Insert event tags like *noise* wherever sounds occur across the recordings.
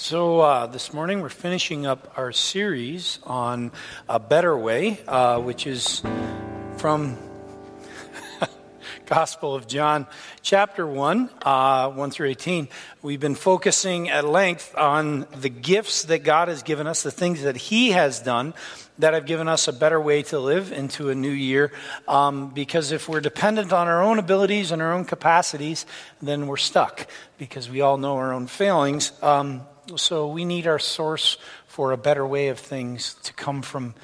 So, uh, this morning we're finishing up our series on A Better Way, uh, which is from *laughs* Gospel of John, chapter 1, uh, 1 through 18. We've been focusing at length on the gifts that God has given us, the things that He has done that have given us a better way to live into a new year. Um, because if we're dependent on our own abilities and our own capacities, then we're stuck because we all know our own failings. Um, so we need our source for a better way of things to come from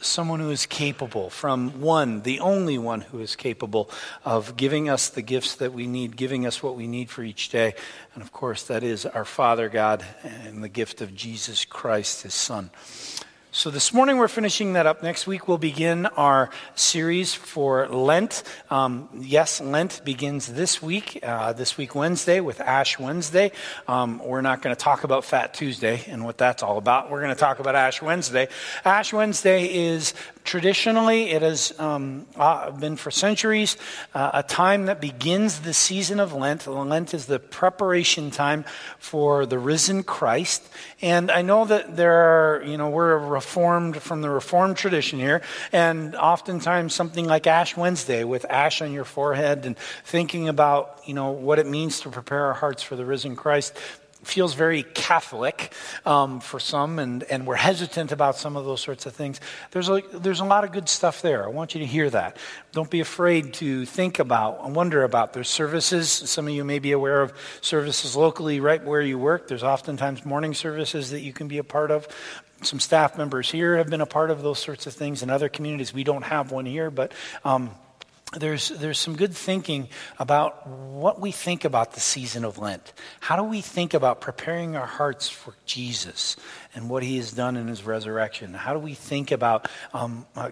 someone who is capable, from one, the only one who is capable of giving us the gifts that we need, giving us what we need for each day. And of course, that is our Father God and the gift of Jesus Christ, his Son. So this morning we're finishing that up. Next week we'll begin our series for Lent. Um, yes, Lent begins this week, uh, this week Wednesday with Ash Wednesday. Um, we're not going to talk about Fat Tuesday and what that's all about. We're going to talk about Ash Wednesday. Ash Wednesday is traditionally, it has um, uh, been for centuries uh, a time that begins the season of Lent. Lent is the preparation time for the risen Christ. And I know that there are, you know, we're reformed from the reformed tradition here, and oftentimes something like Ash Wednesday with ash on your forehead and thinking about, you know, what it means to prepare our hearts for the risen Christ feels very Catholic um, for some, and, and we're hesitant about some of those sorts of things. There's a, there's a lot of good stuff there. I want you to hear that. Don't be afraid to think about and wonder about. There's services. Some of you may be aware of services locally right where you work. There's oftentimes morning services that you can be a part of. Some staff members here have been a part of those sorts of things. In other communities, we don't have one here, but. Um, there's, there's some good thinking about what we think about the season of Lent. How do we think about preparing our hearts for Jesus and what he has done in his resurrection? How do we think about um, uh,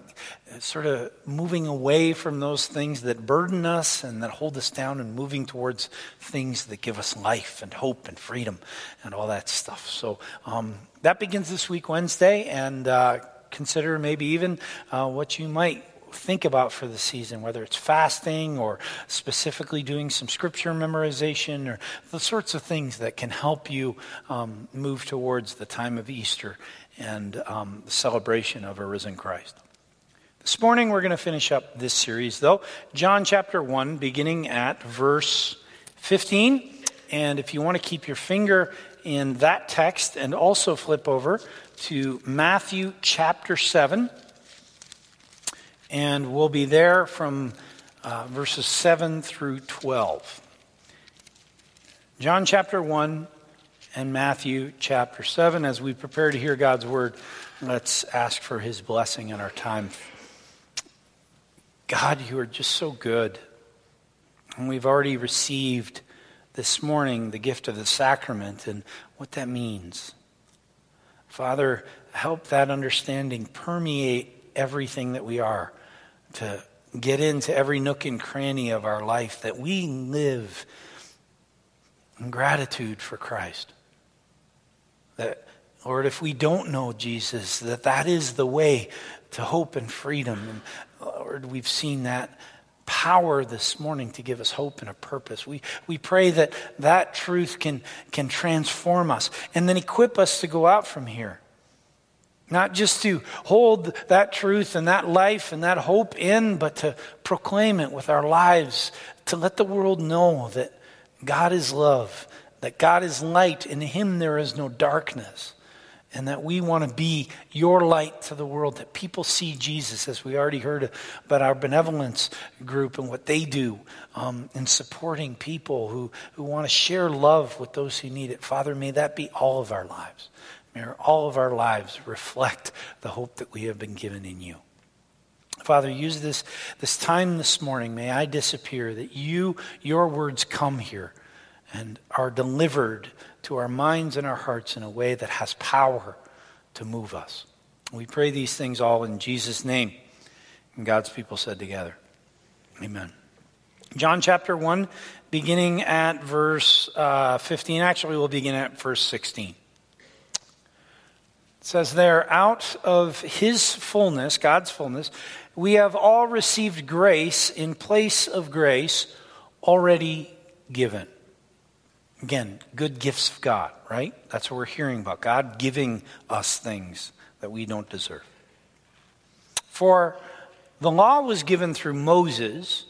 sort of moving away from those things that burden us and that hold us down and moving towards things that give us life and hope and freedom and all that stuff? So um, that begins this week, Wednesday, and uh, consider maybe even uh, what you might think about for the season, whether it's fasting or specifically doing some scripture memorization or the sorts of things that can help you um, move towards the time of Easter and um, the celebration of a risen Christ. This morning, we're going to finish up this series, though. John chapter 1, beginning at verse 15. And if you want to keep your finger in that text and also flip over to Matthew chapter 7 and we'll be there from uh, verses 7 through 12. John chapter 1 and Matthew chapter 7. As we prepare to hear God's word, let's ask for his blessing in our time. God, you are just so good. And we've already received this morning the gift of the sacrament and what that means. Father, help that understanding permeate everything that we are to get into every nook and cranny of our life that we live in gratitude for Christ. That, Lord, if we don't know Jesus, that that is the way to hope and freedom. And Lord, we've seen that power this morning to give us hope and a purpose. We, we pray that that truth can, can transform us and then equip us to go out from here not just to hold that truth and that life and that hope in, but to proclaim it with our lives, to let the world know that God is love, that God is light, in Him there is no darkness, and that we want to be your light to the world, that people see Jesus, as we already heard about our benevolence group and what they do um, in supporting people who, who want to share love with those who need it. Father, may that be all of our lives. May all of our lives reflect *laughs* the hope that we have been given in you. Father, use this, this time this morning. May I disappear, that you, your words come here and are delivered to our minds and our hearts in a way that has power to move us. We pray these things all in Jesus' name. And God's people said together, Amen. John chapter 1, beginning at verse uh, 15. Actually, we'll begin at verse 16 says there, out of his fullness, God's fullness, we have all received grace in place of grace already given. Again, good gifts of God, right? That's what we're hearing about. God giving us things that we don't deserve. For the law was given through Moses,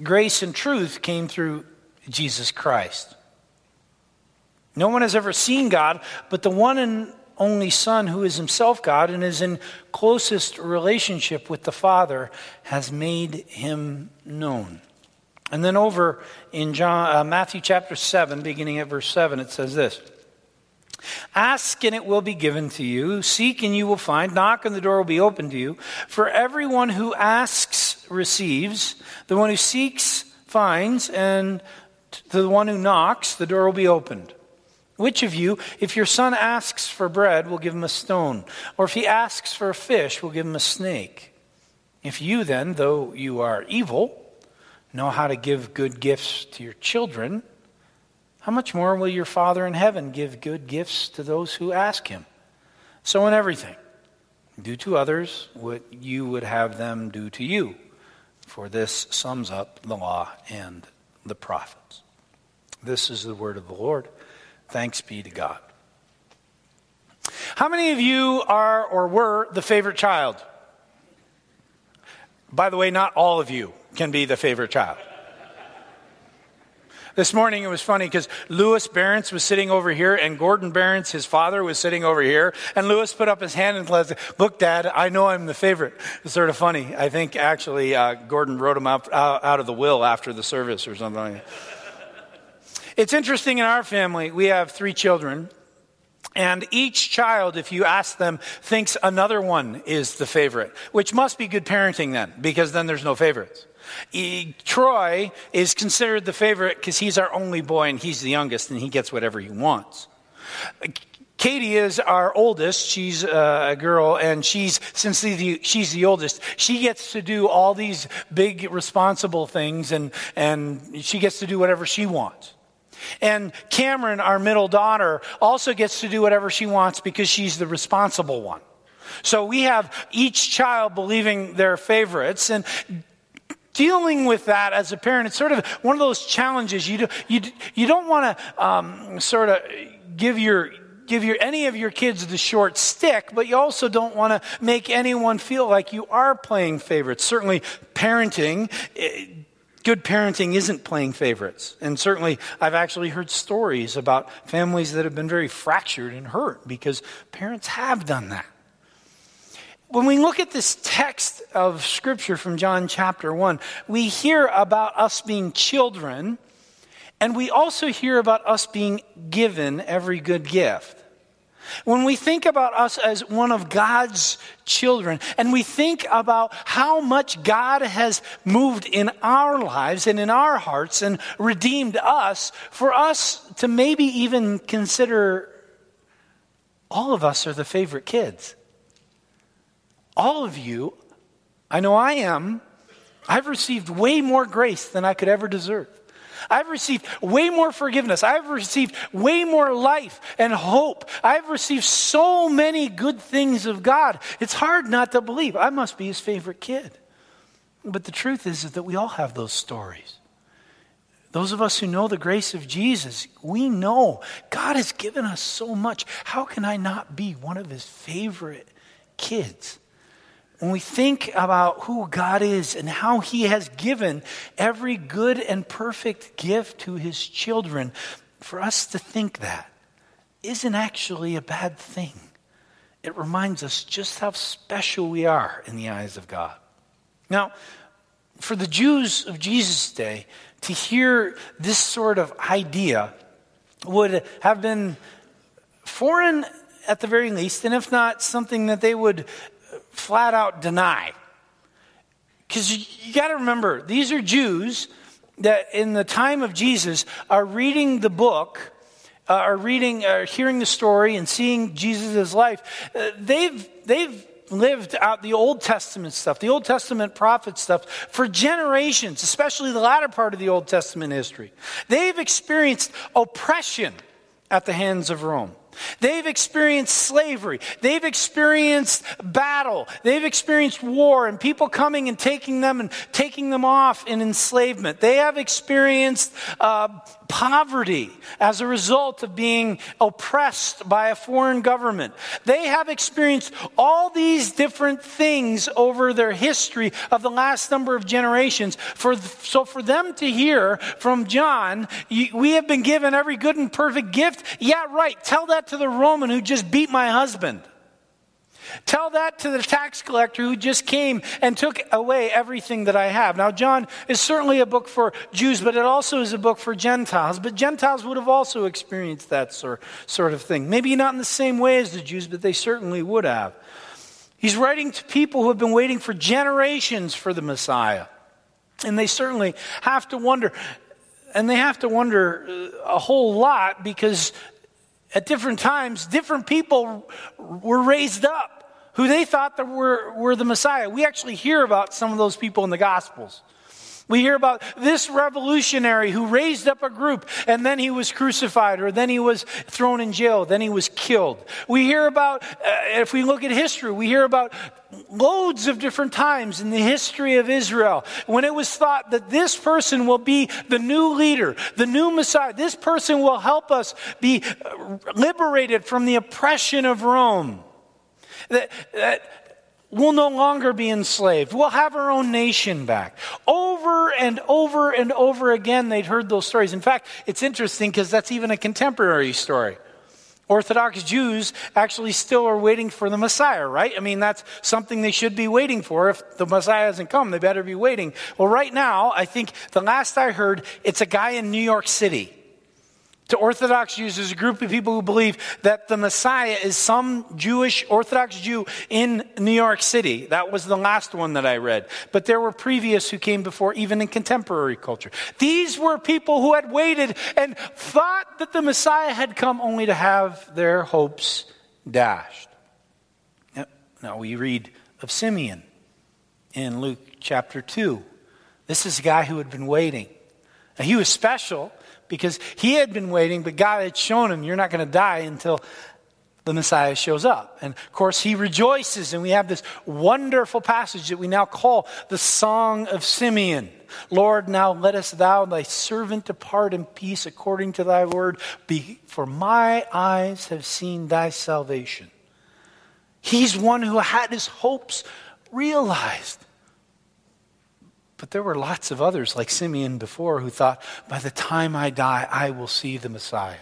grace and truth came through Jesus Christ. No one has ever seen God, but the one and only Son, who is himself God and is in closest relationship with the Father, has made him known. And then over in John, uh, Matthew chapter 7, beginning at verse 7, it says this Ask and it will be given to you. Seek and you will find. Knock and the door will be opened to you. For everyone who asks receives. The one who seeks finds. And to the one who knocks, the door will be opened. Which of you, if your son asks for bread, will give him a stone? Or if he asks for a fish, will give him a snake? If you then, though you are evil, know how to give good gifts to your children, how much more will your Father in heaven give good gifts to those who ask him? So, in everything, do to others what you would have them do to you, for this sums up the law and the prophets. This is the word of the Lord. Thanks be to God. How many of you are or were the favorite child? By the way, not all of you can be the favorite child. This morning it was funny because Lewis Barents was sitting over here and Gordon Barents, his father, was sitting over here. And Lewis put up his hand and said, Look, Dad, I know I'm the favorite. It's sort of funny. I think actually uh, Gordon wrote him out, out of the will after the service or something like that. It's interesting in our family, we have three children. And each child, if you ask them, thinks another one is the favorite, which must be good parenting then, because then there's no favorites. E, Troy is considered the favorite because he's our only boy and he's the youngest and he gets whatever he wants. Katie is our oldest. She's uh, a girl, and she's since the, she's the oldest, she gets to do all these big responsible things, and and she gets to do whatever she wants. And Cameron, our middle daughter, also gets to do whatever she wants because she's the responsible one. So we have each child believing their favorites and dealing with that as a parent. It's sort of one of those challenges. You, do, you, you don't want to um, sort of give your give your, any of your kids the short stick, but you also don't want to make anyone feel like you are playing favorites. Certainly, parenting eh, good parenting isn't playing favorites. And certainly, I've actually heard stories about families that have been very fractured and hurt because parents have done that. When we look at this text of Scripture from John chapter 1, we hear about us being children, and we also hear about us being given every good gift. When we think about us as one of God's children, and we think about how much God has moved in our lives and in our hearts and redeemed us, for us to maybe even consider all of us are the favorite kids. All of you, I know I am, I've received way more grace than I could ever deserve. I've received way more forgiveness. I've received way more life and hope. I've received so many good things of God. It's hard not to believe I must be his favorite kid. But the truth is, is that we all have those stories. Those of us who know the grace of Jesus, we know God has given us so much. How can I not be one of his favorite kids? When we think about who God is and how He has given every good and perfect gift to His children, for us to think that isn't actually a bad thing. It reminds us just how special we are in the eyes of God. Now, for the Jews of Jesus' day, to hear this sort of idea would have been foreign at the very least, and if not something that they would flat out deny. Because you, got to remember, these are Jews that in the time of Jesus are reading the book, uh, are reading, are hearing the story and seeing Jesus' life. Uh, they've, they've lived out the Old Testament stuff, the Old Testament prophet stuff for generations, especially the latter part of the Old Testament history. They've experienced oppression at the hands of Rome. They've experienced slavery. They've experienced battle. They've experienced war and people coming and taking them and taking them off in enslavement. They have experienced uh, poverty as a result of being oppressed by a foreign government. They have experienced all these different things over their history of the last number of generations. For, so for them to hear from John, we have been given every good and perfect gift. Yeah, right. Tell that to the Roman who just beat my husband. Tell that to the tax collector who just came and took away everything that I have. Now, John is certainly a book for Jews, but it also is a book for Gentiles. But Gentiles would have also experienced that sort, sort of thing. Maybe not in the same way as the Jews, but they certainly would have. He's writing to people who have been waiting for generations for the Messiah. And they certainly have to wonder, and they have to wonder uh, a whole lot because at different times, different people were raised up who they thought that were, were the Messiah. We actually hear about some of those people in the Gospels. We hear about this revolutionary who raised up a group and then he was crucified or then he was thrown in jail, then he was killed. We hear about, uh, if we look at history, we hear about loads of different times in the history of Israel when it was thought that this person will be the new leader, the new Messiah. This person will help us be liberated from the oppression of Rome that, that we'll no longer be enslaved. We'll have our own nation back. Over and over and over again, they'd heard those stories. In fact, it's interesting because that's even a contemporary story. Orthodox Jews actually still are waiting for the Messiah, right? I mean, that's something they should be waiting for. If the Messiah hasn't come, they better be waiting. Well, right now, I think the last I heard, it's a guy in New York City to Orthodox Jews, is a group of people who believe that the Messiah is some Jewish Orthodox Jew in New York City. That was the last one that I read. But there were previous who came before, even in contemporary culture. These were people who had waited and thought that the Messiah had come only to have their hopes dashed. Now we read of Simeon in Luke chapter 2. This is a guy who had been waiting. He was special because he had been waiting, but God had shown him, you're not going to die until the Messiah shows up. And of course, he rejoices, and we have this wonderful passage that we now call the Song of Simeon. Lord, now let us thou, thy servant, depart in peace according to thy word, for my eyes have seen thy salvation. He's one who had his hopes realized. But there were lots of others like Simeon before who thought, by the time I die, I will see the Messiah.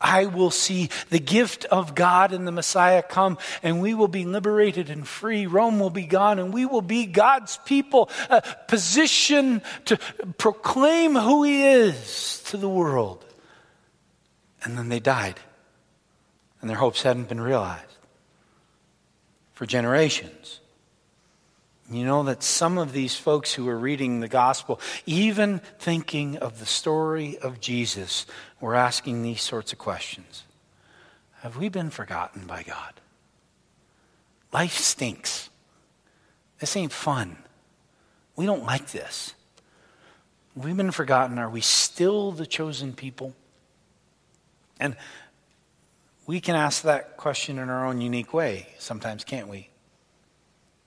I will see the gift of God and the Messiah come, and we will be liberated and free. Rome will be gone, and we will be God's people, a position to proclaim who He is to the world. And then they died, and their hopes hadn't been realized for generations. You know that some of these folks who are reading the gospel, even thinking of the story of Jesus, were asking these sorts of questions Have we been forgotten by God? Life stinks. This ain't fun. We don't like this. We've been forgotten. Are we still the chosen people? And we can ask that question in our own unique way sometimes, can't we?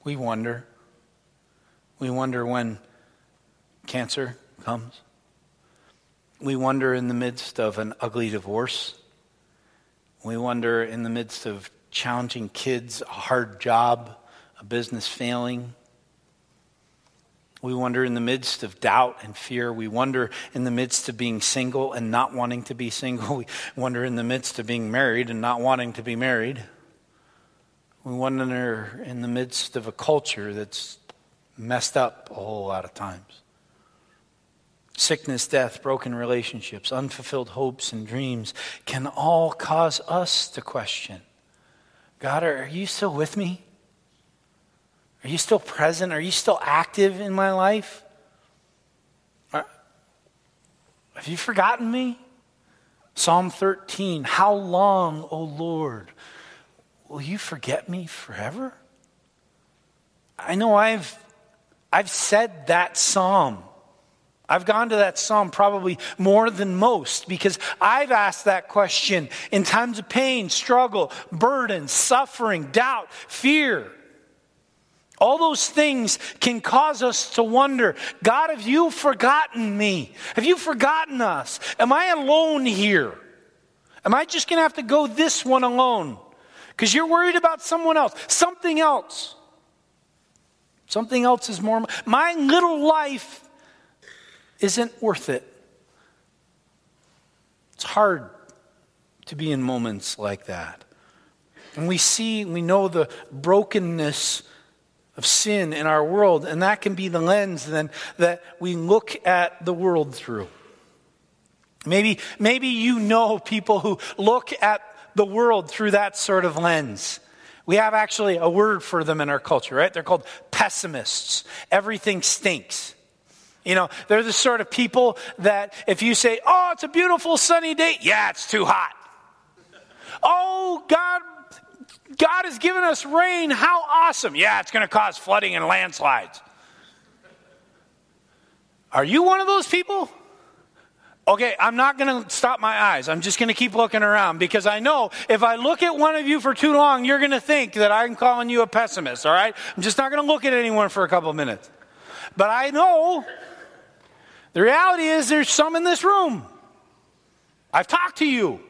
We wonder we wonder when cancer comes. We wonder in the midst of an ugly divorce. We wonder in the midst of challenging kids, a hard job, a business failing. We wonder in the midst of doubt and fear. We wonder in the midst of being single and not wanting to be single. *laughs* We wonder in the midst of being married and not wanting to be married. We wonder in the midst of a culture that's messed up a whole lot of times. Sickness, death, broken relationships, unfulfilled hopes and dreams can all cause us to question God, are you still with me? Are you still present? Are you still active in my life? Have you forgotten me? Psalm 13 How long, O Lord, will you forget me forever? I know I've I've said that psalm. I've gone to that psalm probably more than most because I've asked that question in times of pain, struggle, burden, suffering, doubt, fear. All those things can cause us to wonder God, have you forgotten me? Have you forgotten us? Am I alone here? Am I just going to have to go this one alone? Because you're worried about someone else, something else. Something else is more. My little life isn't worth it. It's hard to be in moments like that. And we see, we know the brokenness of sin in our world, and that can be the lens then that we look at the world through. Maybe, maybe you know people who look at the world through that sort of lens. We have actually a word for them in our culture, right? They're called pessimists. Everything stinks. You know, they're the sort of people that if you say, oh, it's a beautiful sunny day, yeah, it's too hot. oh, God God has given us rain. How awesome. Yeah, it's going to cause flooding and landslides. Are you one of those people? Okay, I'm not going to stop my eyes. I'm just going to keep looking around because I know if I look at one of you for too long, you're going to think that I'm calling you a pessimist, all right? I'm just not going to look at anyone for a couple minutes. But I know the reality is there's some in this room. I've talked to you.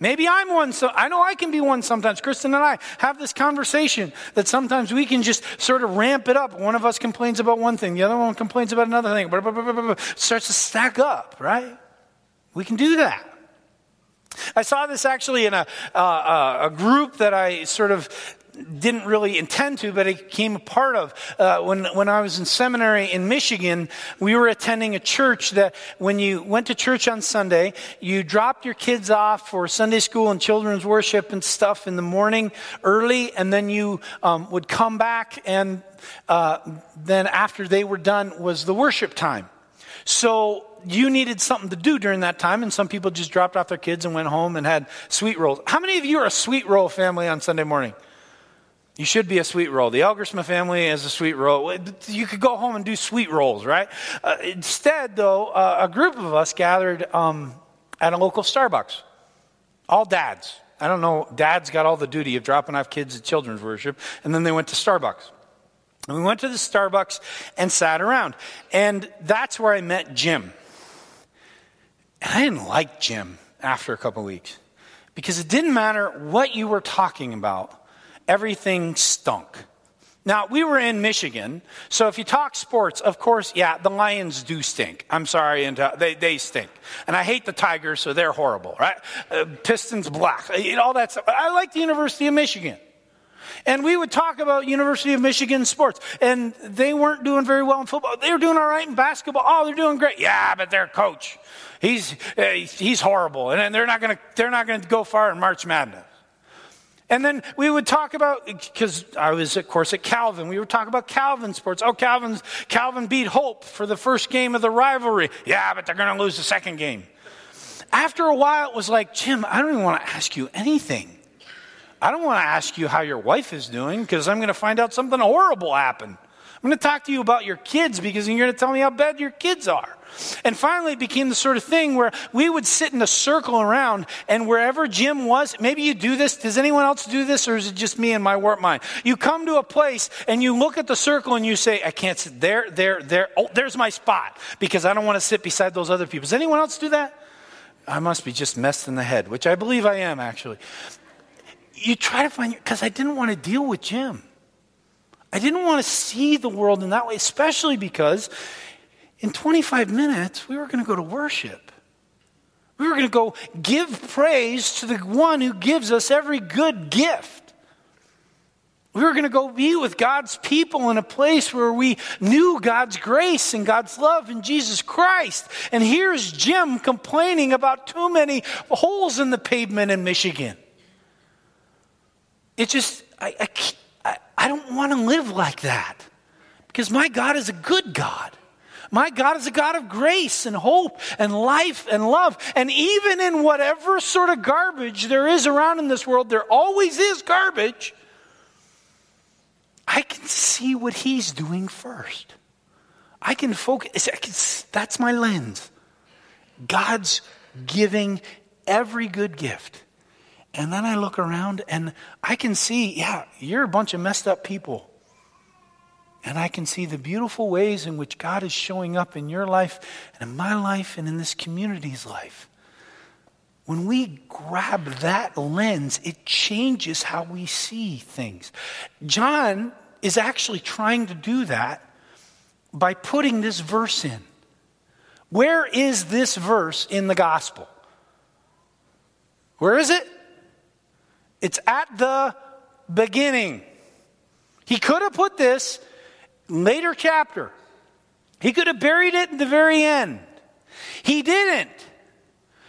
Maybe I'm one. So I know I can be one sometimes. Kristen and I have this conversation that sometimes we can just sort of ramp it up. One of us complains about one thing, the other one complains about another thing. Blah, blah, blah, starts to stack up, right? We can do that. I saw this actually in a, uh, a group that I sort of didn't really intend to, but it came a part of. Uh, when, when I was in seminary in Michigan, we were attending a church that when you went to church on Sunday, you dropped your kids off for Sunday school and children's worship and stuff in the morning early, and then you um, would come back, and uh, then after they were done was the worship time. So you needed something to do during that time, and some people just dropped off their kids and went home and had sweet rolls. How many of you are a sweet roll family on Sunday morning? You should be a sweet roll. The Elgersma family is a sweet roll. You could go home and do sweet rolls, right? Uh, instead, though, uh, a group of us gathered um, at a local Starbucks. All dads. I don't know, dads got all the duty of dropping off kids at children's worship, and then they went to Starbucks. And we went to the Starbucks and sat around. And that's where I met Jim. And I didn't like Jim after a couple weeks because it didn't matter what you were talking about everything stunk. Now, we were in Michigan, so if you talk sports, of course, yeah, the Lions do stink. I'm sorry, and uh, they, they stink. And I hate the Tigers, so they're horrible, right? Uh, Pistons black, uh, all that stuff. I like the University of Michigan. And we would talk about University of Michigan sports, and they weren't doing very well in football. They were doing all right in basketball. Oh, they're doing great. Yeah, but their coach, he's, uh, he's horrible, and they're not going to they're not going to go far in March Madness. And then we would talk about, because I was, of course, at Calvin, we would talk about Calvin sports. Oh, Calvin's, Calvin beat Hope for the first game of the rivalry. Yeah, but they're going to lose the second game. After a while, it was like, Jim, I don't even want to ask you anything. I don't want to ask you how your wife is doing because I'm going to find out something horrible happened. I'm going to talk to you about your kids because you're going to tell me how bad your kids are. And finally, it became the sort of thing where we would sit in a circle around, and wherever Jim was, maybe you do this. Does anyone else do this, or is it just me and my warped mind? You come to a place and you look at the circle and you say, I can't sit there, there, there. Oh, there's my spot because I don't want to sit beside those other people. Does anyone else do that? I must be just messed in the head, which I believe I am actually. You try to find, because I didn't want to deal with Jim. I didn't want to see the world in that way, especially because in 25 minutes, we were going to go to worship. We were going to go give praise to the one who gives us every good gift. We were going to go be with God's people in a place where we knew God's grace and God's love in Jesus Christ. And here's Jim complaining about too many holes in the pavement in Michigan. It just, I, I, I don't want to live like that because my God is a good God. My God is a God of grace and hope and life and love. And even in whatever sort of garbage there is around in this world, there always is garbage. I can see what He's doing first. I can focus, I can, that's my lens. God's giving every good gift. And then I look around and I can see, yeah, you're a bunch of messed up people. And I can see the beautiful ways in which God is showing up in your life and in my life and in this community's life. When we grab that lens, it changes how we see things. John is actually trying to do that by putting this verse in. Where is this verse in the gospel? Where is it? It's at the beginning. He could have put this later chapter. He could have buried it in the very end. He didn't.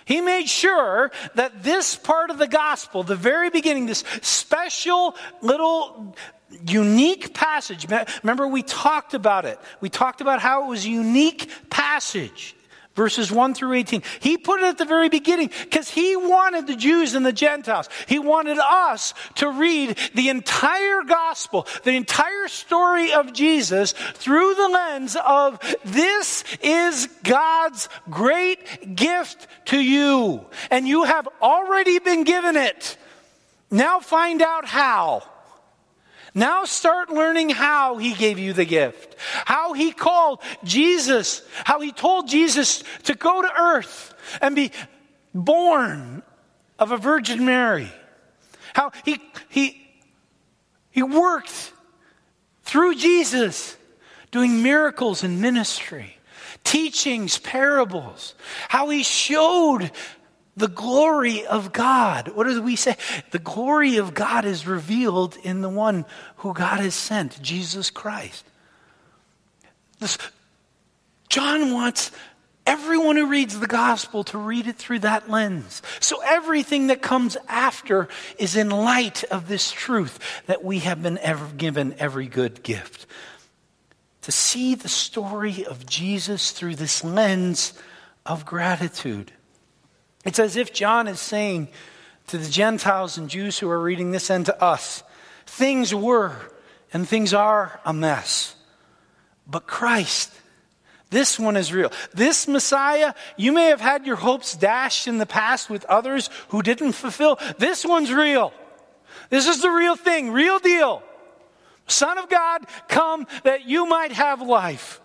He made sure that this part of the gospel, the very beginning, this special little unique passage. Remember, we talked about it. We talked about how it was a unique passage verses 1 through 18. He put it at the very beginning because he wanted the Jews and the Gentiles. He wanted us to read the entire gospel, the entire story of Jesus through the lens of this is God's great gift to you. And you have already been given it. Now find out how. Now start learning how he gave you the gift. How he called Jesus, how he told Jesus to go to earth and be born of a Virgin Mary. How he, he, he worked through Jesus doing miracles in ministry, teachings, parables. How he showed the glory of God. What do we say? The glory of God is revealed in the one who God has sent, Jesus Christ. This, John wants everyone who reads the gospel to read it through that lens. So everything that comes after is in light of this truth that we have been ever given every good gift. To see the story of Jesus through this lens of gratitude. It's as if John is saying to the Gentiles and Jews who are reading this and to us things were and things are a mess. But Christ, this one is real. This Messiah, you may have had your hopes dashed in the past with others who didn't fulfill. This one's real. This is the real thing, real deal. Son of God, come that you might have life.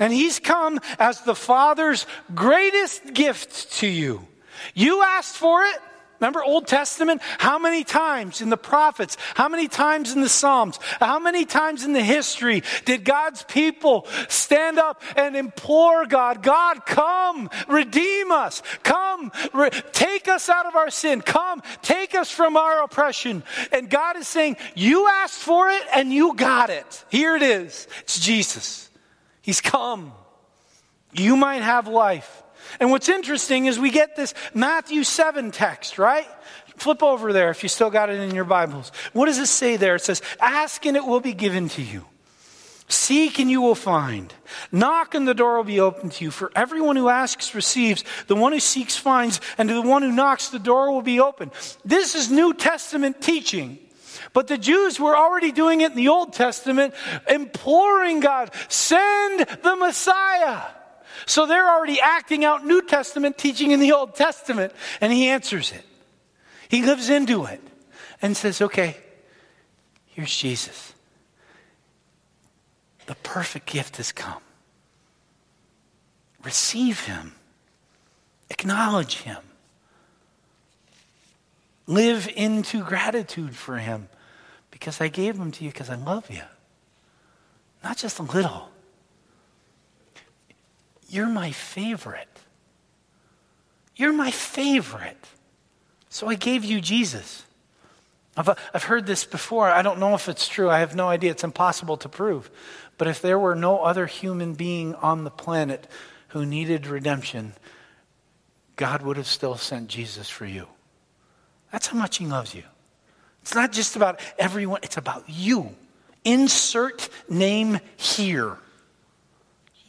And he's come as the Father's greatest gift to you. You asked for it. Remember Old Testament? How many times in the prophets? How many times in the Psalms? How many times in the history did God's people stand up and implore God, God, come, redeem us. Come, re- take us out of our sin. Come, take us from our oppression. And God is saying, you asked for it and you got it. Here it is. It's Jesus. He's come. You might have life. And what's interesting is we get this Matthew 7 text, right? Flip over there if you still got it in your Bibles. What does it say there? It says, Ask and it will be given to you. Seek and you will find. Knock and the door will be opened to you. For everyone who asks receives. The one who seeks finds. And to the one who knocks, the door will be open. This is New Testament teaching. But the Jews were already doing it in the Old Testament, imploring God, send the Messiah. So they're already acting out New Testament teaching in the Old Testament, and he answers it. He lives into it and says, okay, here's Jesus. The perfect gift has come. Receive him, acknowledge him, live into gratitude for him because I gave him to you because I love you. Not just a little. You're my favorite. You're my favorite. So I gave you Jesus. I've, I've heard this before. I don't know if it's true. I have no idea. It's impossible to prove. But if there were no other human being on the planet who needed redemption, God would have still sent Jesus for you. That's how much He loves you. It's not just about everyone, it's about you. Insert name here.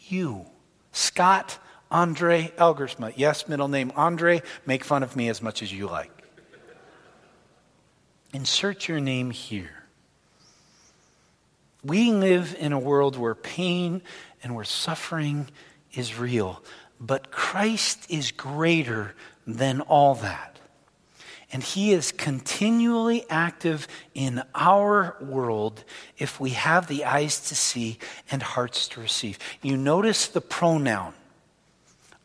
You. Scott Andre Elgersma. Yes, middle name Andre. Make fun of me as much as you like. Insert your name here. We live in a world where pain and where suffering is real, but Christ is greater than all that. And He is continually active in our world if we have the eyes to see and hearts to receive. You notice the pronoun.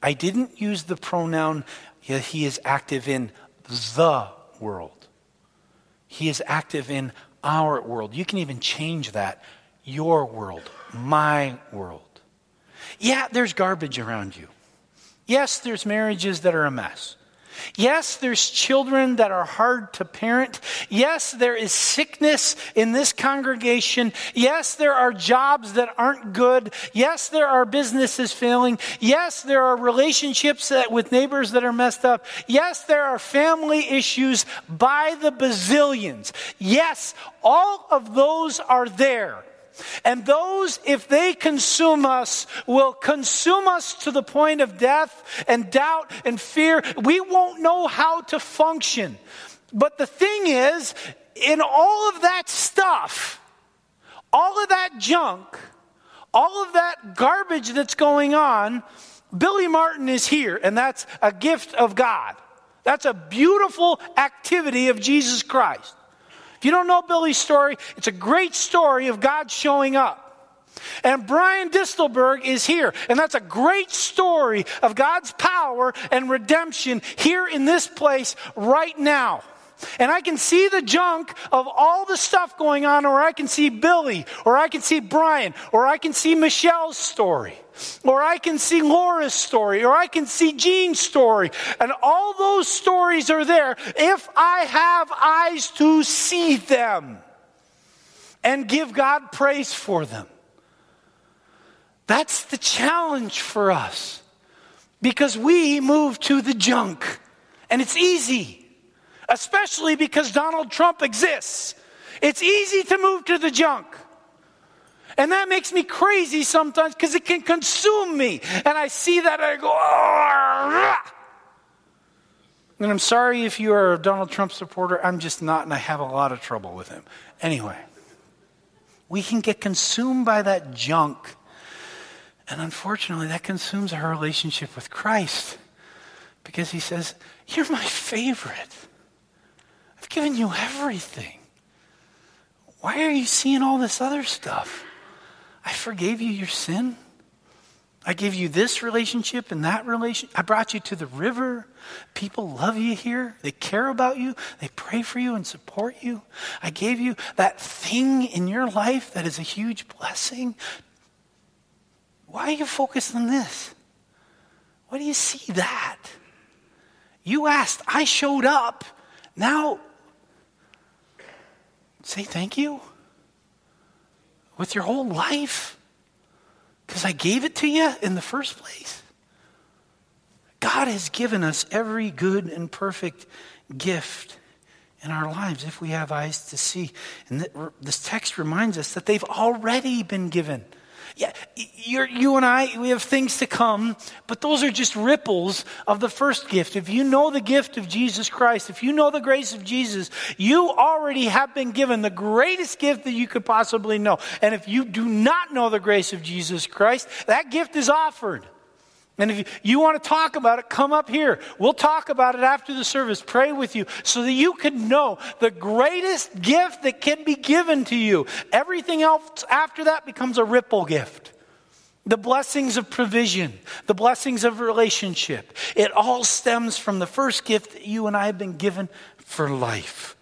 I didn't use the pronoun, He is active in the world. He is active in our world. You can even change that. Your world, my world. Yeah, there's garbage around you. Yes, there's marriages that are a mess. Yes, there's children that are hard to parent. Yes, there is sickness in this congregation. Yes, there are jobs that aren't good. Yes, there are businesses failing. Yes, there are relationships that, with neighbors that are messed up. Yes, there are family issues by the bazillions. Yes, all of those are there. And those, if they consume us, will consume us to the point of death and doubt and fear. We won't know how to function. But the thing is, in all of that stuff, all of that junk, all of that garbage that's going on, Billy Martin is here, and that's a gift of God. That's a beautiful activity of Jesus Christ. If you don't know Billy's story, it's a great story of God showing up. And Brian Distelberg is here. And that's a great story of God's power and redemption here in this place right now. And I can see the junk of all the stuff going on, or I can see Billy, or I can see Brian, or I can see Michelle's story or I can see Laura's story, or I can see Jean's story. And all those stories are there if I have eyes to see them and give God praise for them. That's the challenge for us because we move to the junk and it's easy, especially because Donald Trump exists. It's easy to move to the junk. And that makes me crazy sometimes because it can consume me. And I see that and I go, oh, and I'm sorry if you are a Donald Trump supporter. I'm just not, and I have a lot of trouble with him. Anyway, we can get consumed by that junk. And unfortunately, that consumes our relationship with Christ because he says, You're my favorite. I've given you everything. Why are you seeing all this other stuff? I forgave you your sin. I gave you this relationship and that relation. I brought you to the river. People love you here. They care about you. They pray for you and support you. I gave you that thing in your life that is a huge blessing. Why are you focused on this? Why do you see that? You asked, I showed up. Now, say thank you with your whole life? Because I gave it to you in the first place. God has given us every good and perfect gift in our lives if we have eyes to see. And this text reminds us that they've already been given. Yeah, you and I, we have things to come, but those are just ripples of the first gift. If you know the gift of Jesus Christ, if you know the grace of Jesus, you already have been given the greatest gift that you could possibly know. And if you do not know the grace of Jesus Christ, that gift is offered. And if you want to talk about it, come up here. We'll talk about it after the service, pray with you, so that you can know the greatest gift that can be given to you. Everything else after that becomes a ripple gift. The blessings of provision, the blessings of relationship, it all stems from the first gift that you and I have been given for life.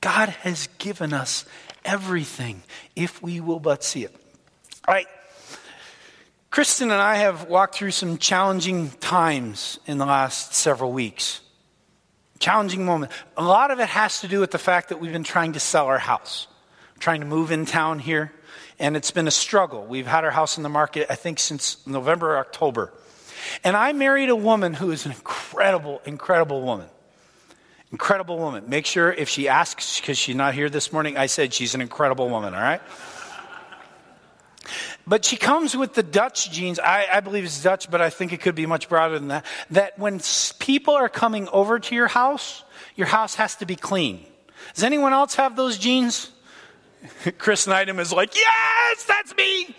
God has given us everything if we will but see it. All right, Kristen and I have walked through some challenging times in the last several weeks. Challenging moment. A lot of it has to do with the fact that we've been trying to sell our house, trying to move in town here, and it's been a struggle. We've had our house in the market, I think, since November or October. And I married a woman who is an incredible, incredible woman. Incredible woman. Make sure if she asks, because she's not here this morning, I said she's an incredible woman, all right? But she comes with the Dutch genes. I, I, believe it's Dutch, but I think it could be much broader than that. That when people are coming over to your house, your house has to be clean. Does anyone else have those genes? *laughs* Chris Neidham is like, yes, that's me.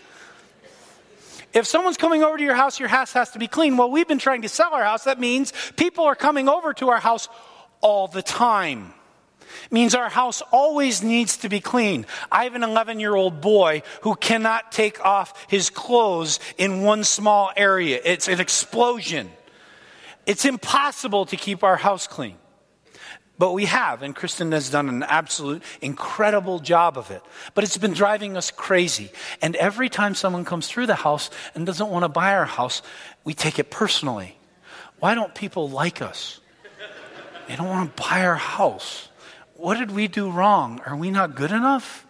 If someone's coming over to your house, your house has to be clean. Well, we've been trying to sell our house. That means people are coming over to our house all the time. Means our house always needs to be clean. I have an 11 year old boy who cannot take off his clothes in one small area. It's an explosion. It's impossible to keep our house clean. But we have, and Kristen has done an absolute incredible job of it. But it's been driving us crazy. And every time someone comes through the house and doesn't want to buy our house, we take it personally. Why don't people like us? They don't want to buy our house. What did we do wrong? Are we not good enough?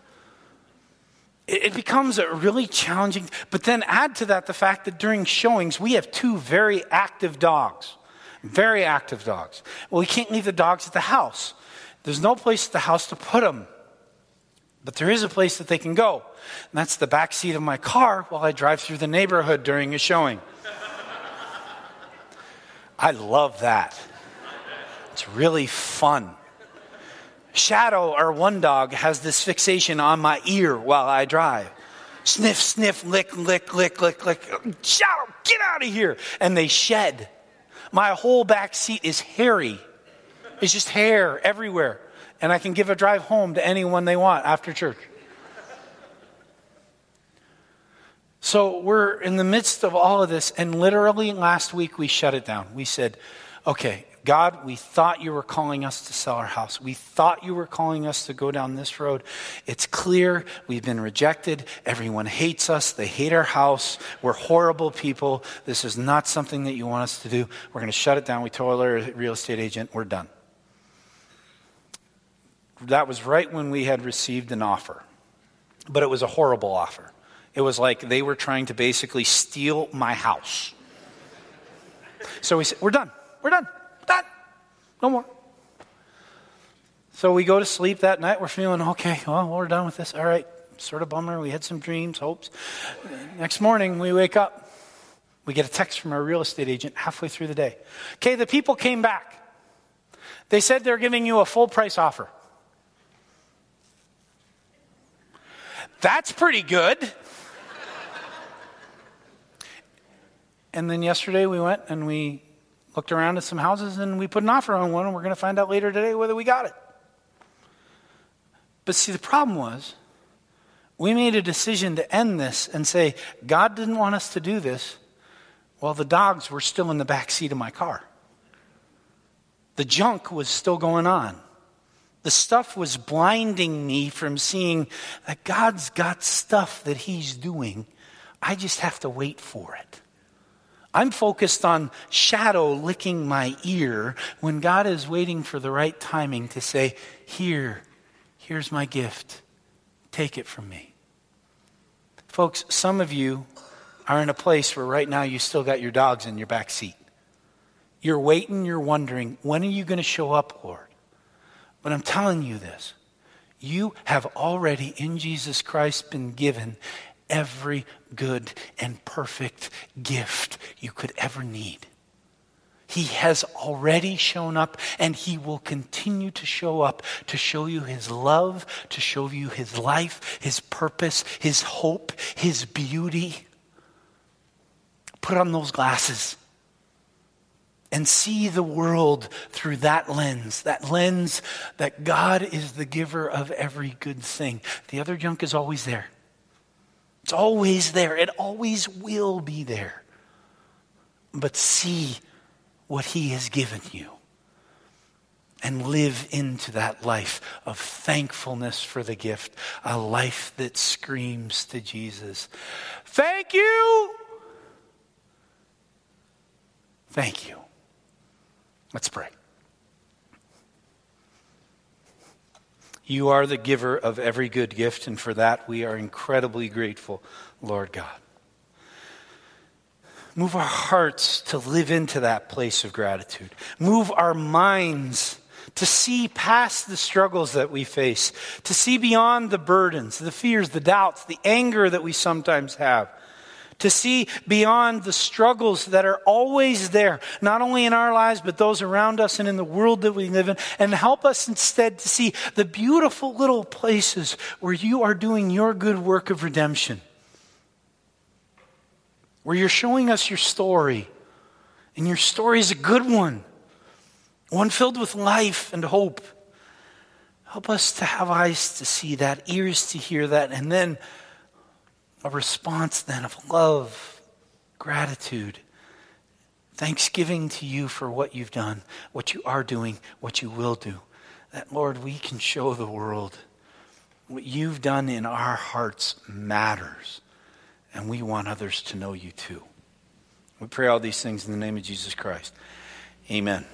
It, becomes a really challenging, but then add to that the fact that during showings, we have two very active dogs. Very active dogs. Well, we can't leave the dogs at the house. There's no place at the house to put them. But there is a place that they can go. And that's the back seat of my car while I drive through the neighborhood during a showing. *laughs* I love that. It's really fun. Shadow, our one dog, has this fixation on my ear while I drive. Sniff, sniff, lick, lick, lick, lick, lick. Shadow, get out of here. And they shed. My whole back seat is hairy. It's just hair everywhere. And I can give a drive home to anyone they want after church. So we're in the midst of all of this, and literally last week we shut it down. We said, okay, God, we thought you were calling us to sell our house. We thought you were calling us to go down this road. It's clear we've been rejected. Everyone hates us. They hate our house. We're horrible people. This is not something that you want us to do. We're going to shut it down. We told our real estate agent, we're done. That was right when we had received an offer, but it was a horrible offer. It was like they were trying to basically steal my house. So we said, We're done. We're done. No more. So we go to sleep that night. We're feeling okay. Well, we're done with this. All right. Sort of bummer. We had some dreams, hopes. Next morning, we wake up. We get a text from our real estate agent halfway through the day. Okay, the people came back. They said they're giving you a full price offer. That's pretty good. and then yesterday we went and we looked around at some houses and we put an offer on one, and we're going to find out later today whether we got it. But see, the problem was we made a decision to end this and say, God didn't want us to do this while the dogs were still in the back seat of my car. The junk was still going on. The stuff was blinding me from seeing that God's got stuff that He's doing. I just have to wait for it. I'm focused on shadow licking my ear when God is waiting for the right timing to say, Here, here's my gift. Take it from me. Folks, some of you are in a place where right now you still got your dogs in your back seat. You're waiting, you're wondering, when are you going to show up, Lord? But I'm telling you this you have already in Jesus Christ been given every good and perfect gift you could ever need. He has already shown up and he will continue to show up to show you his love, to show you his life, his purpose, his hope, his beauty. Put on those glasses and see the world through that lens, that lens that God is the giver of every good thing. The other junk is always there. It's always there. It always will be there. But see what He has given you and live into that life of thankfulness for the gift, a life that screams to Jesus, Thank you! Thank you. Let's pray. You are the giver of every good gift, and for that we are incredibly grateful, Lord God. Move our hearts to live into that place of gratitude. Move our minds to see past the struggles that we face, to see beyond the burdens, the fears, the doubts, the anger that we sometimes have to see beyond the struggles that are always there, not only in our lives, but those around us and in the world that we live in, and help us instead to see the beautiful little places where you are doing your good work of redemption, where you're showing us your story, and your story is a good one. one filled with life and hope. Help us to have eyes to see that, ears to hear that, and then a response then of love, gratitude, thanksgiving to you for what you've done, what you are doing, what you will do. That, Lord, we can show the world what you've done in our hearts matters, and we want others to know you too. We pray all these things in the name of Jesus Christ. Amen.